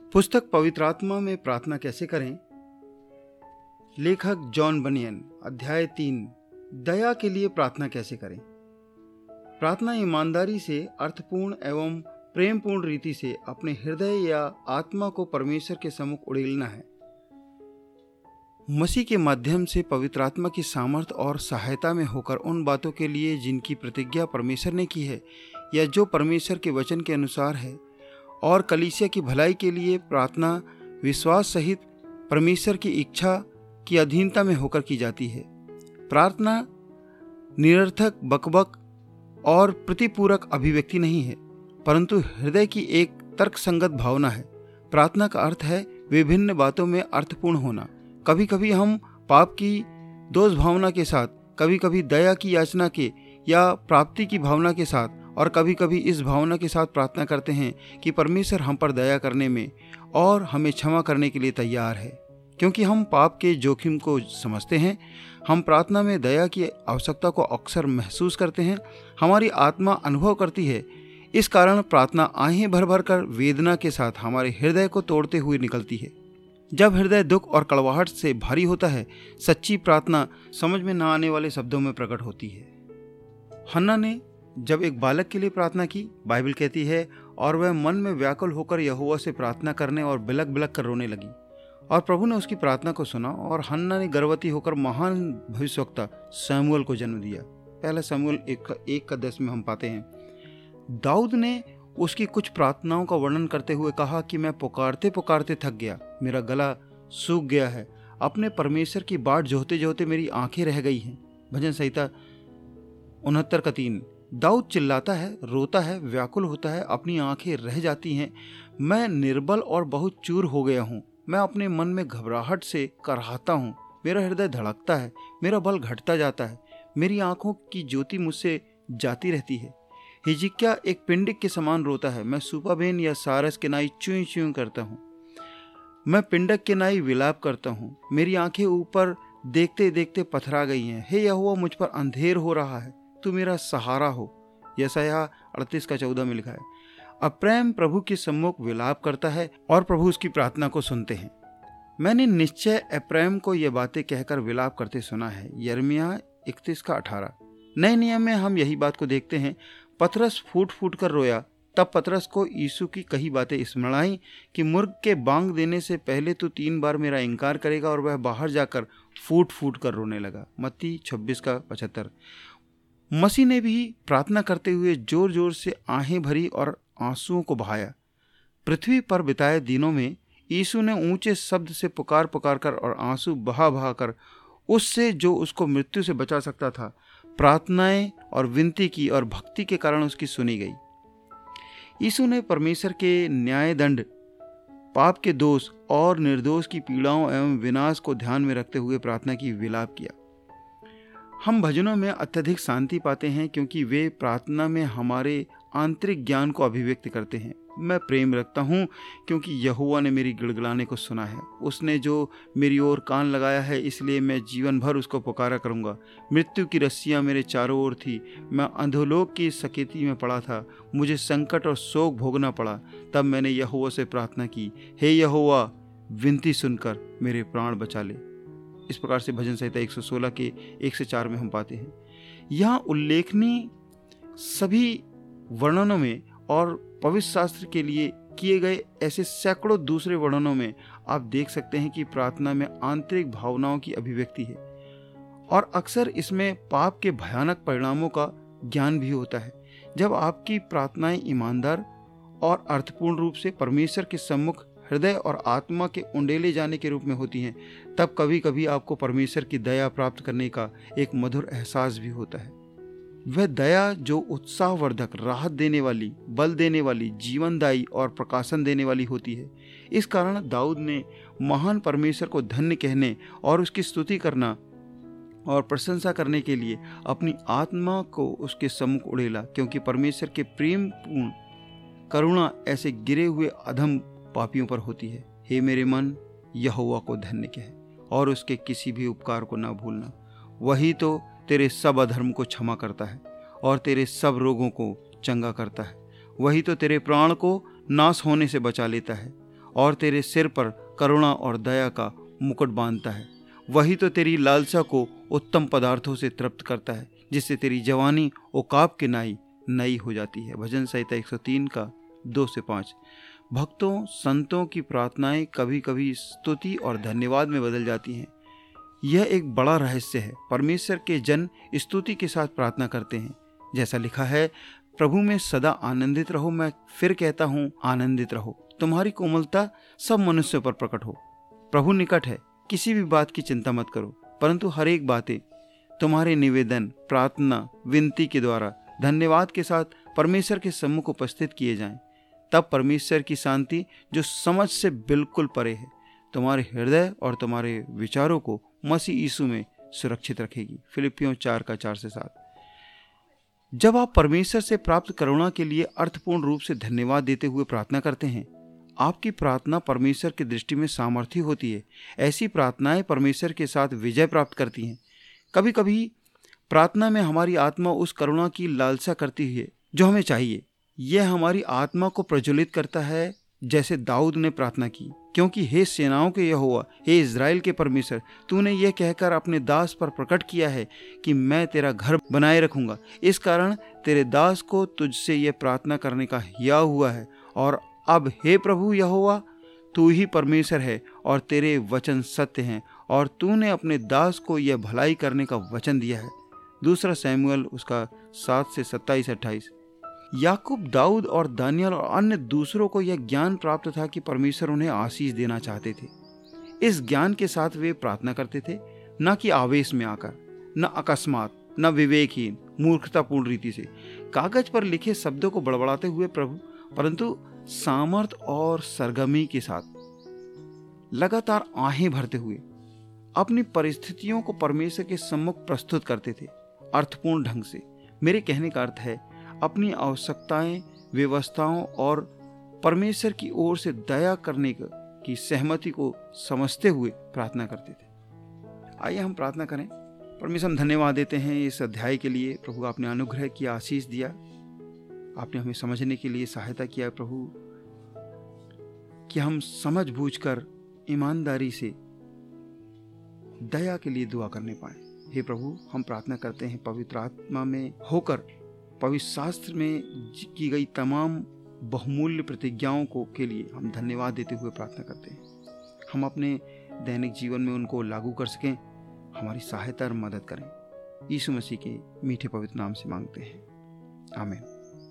पुस्तक पवित्र आत्मा में प्रार्थना कैसे करें? लेखक जॉन बनियन, अध्याय तीन, दया के लिए प्रार्थना कैसे करें? प्रार्थना ईमानदारी से, अर्थपूर्ण एवं प्रेमपूर्ण रीति से अपने हृदय या आत्मा को परमेश्वर के सम्मुख उड़ेलना है। मसीह के माध्यम से पवित्र आत्मा की सामर्थ्य और सहायता में होकर उन बातों के लिए जिनकी प्रतिज्ञा परमेश्वर ने की है या जो परमेश्वर के वचन के अनुसार है और कलीसिया की भलाई के लिए प्रार्थना, विश्वास सहित परमेश्वर की इच्छा की अधीनता में होकर की जाती है। प्रार्थना निरर्थक, बकबक और प्रतिपूरक अभिव्यक्ति नहीं है, परंतु हृदय की एक तर्कसंगत भावना है। प्रार्थना का अर्थ है विभिन्न बातों में अर्थपूर्ण होना। कभी कभी हम पाप की दोष भावना के साथ कभी कभी दया की याचना के या प्राप्ति की भावना के साथ और कभी कभी इस भावना के साथ प्रार्थना करते हैं कि परमेश्वर हम पर दया करने में और हमें क्षमा करने के लिए तैयार है। क्योंकि हम पाप के जोखिम को समझते हैं, हम प्रार्थना में दया की आवश्यकता को अक्सर महसूस करते हैं, हमारी आत्मा अनुभव करती है। इस कारण प्रार्थना आहें भर भर कर वेदना के साथ हमारे हृदय को तोड़ते हुए निकलती है। जब हृदय दुख और कड़वाहट से भारी होता है, सच्ची प्रार्थना समझ में न आने वाले शब्दों में प्रकट होती है। हन्ना ने जब एक बालक के लिए प्रार्थना की, बाइबल कहती है, और वह मन में व्याकुल होकर यहुआ से प्रार्थना करने और बिलक बिलक कर रोने लगी। और प्रभु ने उसकी प्रार्थना को सुना, और हन्ना ने गर्भवती होकर महान भविष्यवक्ता सैमुअल को जन्म दिया। पहला सैमुअल एक का एक का दस में हम पाते हैं। दाऊद ने उसकी कुछ प्रार्थनाओं का वर्णन करते हुए कहा कि मैं पुकारते पुकारते थक गया, मेरा गला सूख गया है, अपने परमेश्वर की बाट जोहते जोहते मेरी आँखें रह गई हैं। भजन संहिता उनहत्तर का तीन। दाऊद चिल्लाता है, रोता है, व्याकुल होता है, अपनी आँखें रह जाती हैं। मैं निर्बल और बहुत चूर हो गया हूँ। मैं अपने मन में घबराहट से कराहता हूँ। मेरा हृदय धड़कता है, मेरा बल घटता जाता है। मेरी आँखों की ज्योति मुझसे जाती रहती है। हिजिक्या एक पिंडिक के समान रोता है। मैं सुपाबेन या सारस के नाई चुई चुई करता हूँ। मैं पिंडक के नाई विलाप करता हूँ। मेरी आँखें ऊपर देखते देखते पथरा गई हैं। हे यह मुझ पर अंधेर हो रहा है। तू मेरा सहारा हो। यसाया अड़तीस का चौदह में लिखा है। अप्रेम प्रभु के सम्मुख विलाप करता है और प्रभु उसकी प्रार्थना को सुनते हैं। मैंने निश्चय अप्रेम को यह बातें कहकर विलाप करते सुना है। यर्मिया इकतीस का अठारह। नए नियम में हम यही बात को देखते हैं। पथरस फूट फूट कर रोया। तब पथरस को यीशु की कही बातें स्मरण आई कि मुर्ग के बांग देने से पहले तो तीन बार मेरा इनकार करेगा और वह बाहर जाकर फूट फूट कर रोने लगा। मत्ती छब्बीस का पचहत्तर। मसीह ने भी प्रार्थना करते हुए ज़ोर ज़ोर से आहें भरी और आंसुओं को बहाया। पृथ्वी पर बिताए दिनों में यीशु ने ऊँचे शब्द से पुकार पुकार कर और आँसू बहा बहा कर उससे जो उसको मृत्यु से बचा सकता था, प्रार्थनाएँ और विनती की और भक्ति के कारण उसकी सुनी गई। यीशु ने परमेश्वर के न्याय दंड पाप के दोष और निर्दोष की पीड़ाओं एवं विनाश को ध्यान में रखते हुए प्रार्थना की, विलाप किया। हम भजनों में अत्यधिक शांति पाते हैं क्योंकि वे प्रार्थना में हमारे आंतरिक ज्ञान को अभिव्यक्त करते हैं। मैं प्रेम रखता हूँ क्योंकि यहुआ ने मेरी गिड़गिड़ाने को सुना है। उसने जो मेरी ओर कान लगाया है, इसलिए मैं जीवन भर उसको पुकारा करूँगा। मृत्यु की रस्सियाँ मेरे चारों ओर थी। मैं अंधोलोक की सकेती में पड़ा था। मुझे संकट और शोक भोगना पड़ा। तब मैंने यहुआ से प्रार्थना की, हे यहुआ विनती सुनकर मेरे प्राण बचा ले। इस प्रकार से भजन संहिता 116 के एक से चार में हम पाते हैं। यहाँ उल्लेखनीय सभी वर्णनों में और पवित्र शास्त्र के लिए किए गए ऐसे सैकड़ों दूसरे वर्णनों में आप देख सकते हैं कि प्रार्थना में आंतरिक भावनाओं की अभिव्यक्ति है और अक्सर इसमें पाप के भयानक परिणामों का ज्ञान भी होता है। जब आपकी प्रार्थनाएँ ईमानदार और अर्थपूर्ण रूप से परमेश्वर के सम्मुख हृदय और आत्मा के उंडेले जाने के रूप में होती हैं, तब कभी कभी आपको परमेश्वर की दया प्राप्त करने का एक मधुर एहसास भी होता है। वह दया जो उत्साहवर्धक, राहत देने वाली, बल देने वाली, जीवनदायी और प्रकाशन देने वाली होती है। इस कारण दाऊद ने महान परमेश्वर को धन्य कहने और उसकी स्तुति करना और प्रशंसा करने के लिए अपनी आत्मा को उसके सम्मुख उड़ेला, क्योंकि परमेश्वर के प्रेम पूर्ण करुणा ऐसे गिरे हुए अधम पापियों पर होती है। हे मेरे मन यहुआ को धन्य कहे, और उसके किसी भी उपकार को न भूलना। वही तो तेरे सब अधर्म को क्षमा करता है, और तेरे सब रोगों को चंगा करता है। वही तो तेरे प्राण को नाश होने से बचा लेता है, और तेरे सिर पर करुणा और दया का मुकुट बांधता है। वही तो तेरी लालसा को उत्तम पदार्थों से तृप्त करता है, जिससे तेरी जवानी ओकाब के नाई नई हो जाती है। भजन संहिता 103 का दो से पाँच। भक्तों, संतों की प्रार्थनाएँ कभी कभी स्तुति और धन्यवाद में बदल जाती हैं। यह एक बड़ा रहस्य है। परमेश्वर के जन स्तुति के साथ प्रार्थना करते हैं। जैसा लिखा है, प्रभु में सदा आनंदित रहो, मैं फिर कहता हूँ, आनंदित रहो। तुम्हारी कोमलता सब मनुष्यों पर प्रकट हो। प्रभु निकट है, किसी भी बात की चिंता मत करो। परंतु हर एक बातें, तुम्हारे निवेदन, प्रार्थना, विनती के द्वारा धन्यवाद के साथ परमेश्वर के सम्मुख उपस्थित किए जाएँ। तब परमेश्वर की शांति जो समझ से बिल्कुल परे है, तुम्हारे हृदय और तुम्हारे विचारों को मसीह यीशु में सुरक्षित रखेगी। फिलिपियों चार का चार से सात। जब आप परमेश्वर से प्राप्त करुणा के लिए अर्थपूर्ण रूप से धन्यवाद देते हुए प्रार्थना करते हैं, आपकी प्रार्थना परमेश्वर की दृष्टि में सामर्थ्य होती है। ऐसी प्रार्थनाएँ परमेश्वर के साथ विजय प्राप्त करती हैं। कभी कभी प्रार्थना में हमारी आत्मा उस करुणा की लालसा करती है जो हमें चाहिए। यह हमारी आत्मा को प्रज्वलित करता है, जैसे दाऊद ने प्रार्थना की। क्योंकि हे सेनाओं के यह हुआ हे इसराइल के परमेश्वर, तूने यह कहकर अपने दास पर प्रकट किया है कि मैं तेरा घर बनाए रखूँगा। इस कारण तेरे दास को तुझसे यह प्रार्थना करने का हिया हुआ है। और अब हे प्रभु यह हुआ तू ही परमेश्वर है और तेरे वचन सत्य हैं, और तूने अपने दास को यह भलाई करने का वचन दिया है। दूसरा सैमुअल उसका सात से सत्ताईस अट्ठाईस। याकूब दाऊद और दानियल और अन्य दूसरों को यह ज्ञान प्राप्त था कि परमेश्वर उन्हें आशीष देना चाहते थे। इस ज्ञान के साथ वे प्रार्थना करते थे, न कि आवेश में आकर, न अकस्मात, न विवेकहीन, मूर्खतापूर्ण रीति से। कागज़ पर लिखे शब्दों को बड़बड़ाते हुए प्रभु, परंतु सामर्थ और सरगमी के साथ लगातार आहें भरते हुए अपनी परिस्थितियों को परमेश्वर के सम्मुख प्रस्तुत करते थे, अर्थपूर्ण ढंग से। मेरे कहने का अर्थ है अपनी आवश्यकताएँ, व्यवस्थाओं और परमेश्वर की ओर से दया करने की सहमति को समझते हुए प्रार्थना करते थे। आइए हम प्रार्थना करें। परमेश्वर, हम धन्यवाद देते हैं इस अध्याय के लिए। प्रभु, आपने अनुग्रह किया आशीष दिया। आपने हमें समझने के लिए सहायता किया प्रभु, कि हम समझ बूझकर ईमानदारी से दया के लिए दुआ करने पाए। हे प्रभु, हम प्रार्थना करते हैं पवित्र आत्मा में होकर पवित्र शास्त्र में की गई तमाम बहुमूल्य प्रतिज्ञाओं को के लिए हम धन्यवाद देते हुए प्रार्थना करते हैं। हम अपने दैनिक जीवन में उनको लागू कर सकें, हमारी सहायता और मदद करें। यीशु मसीह के मीठे पवित्र नाम से मांगते हैं। आमीन।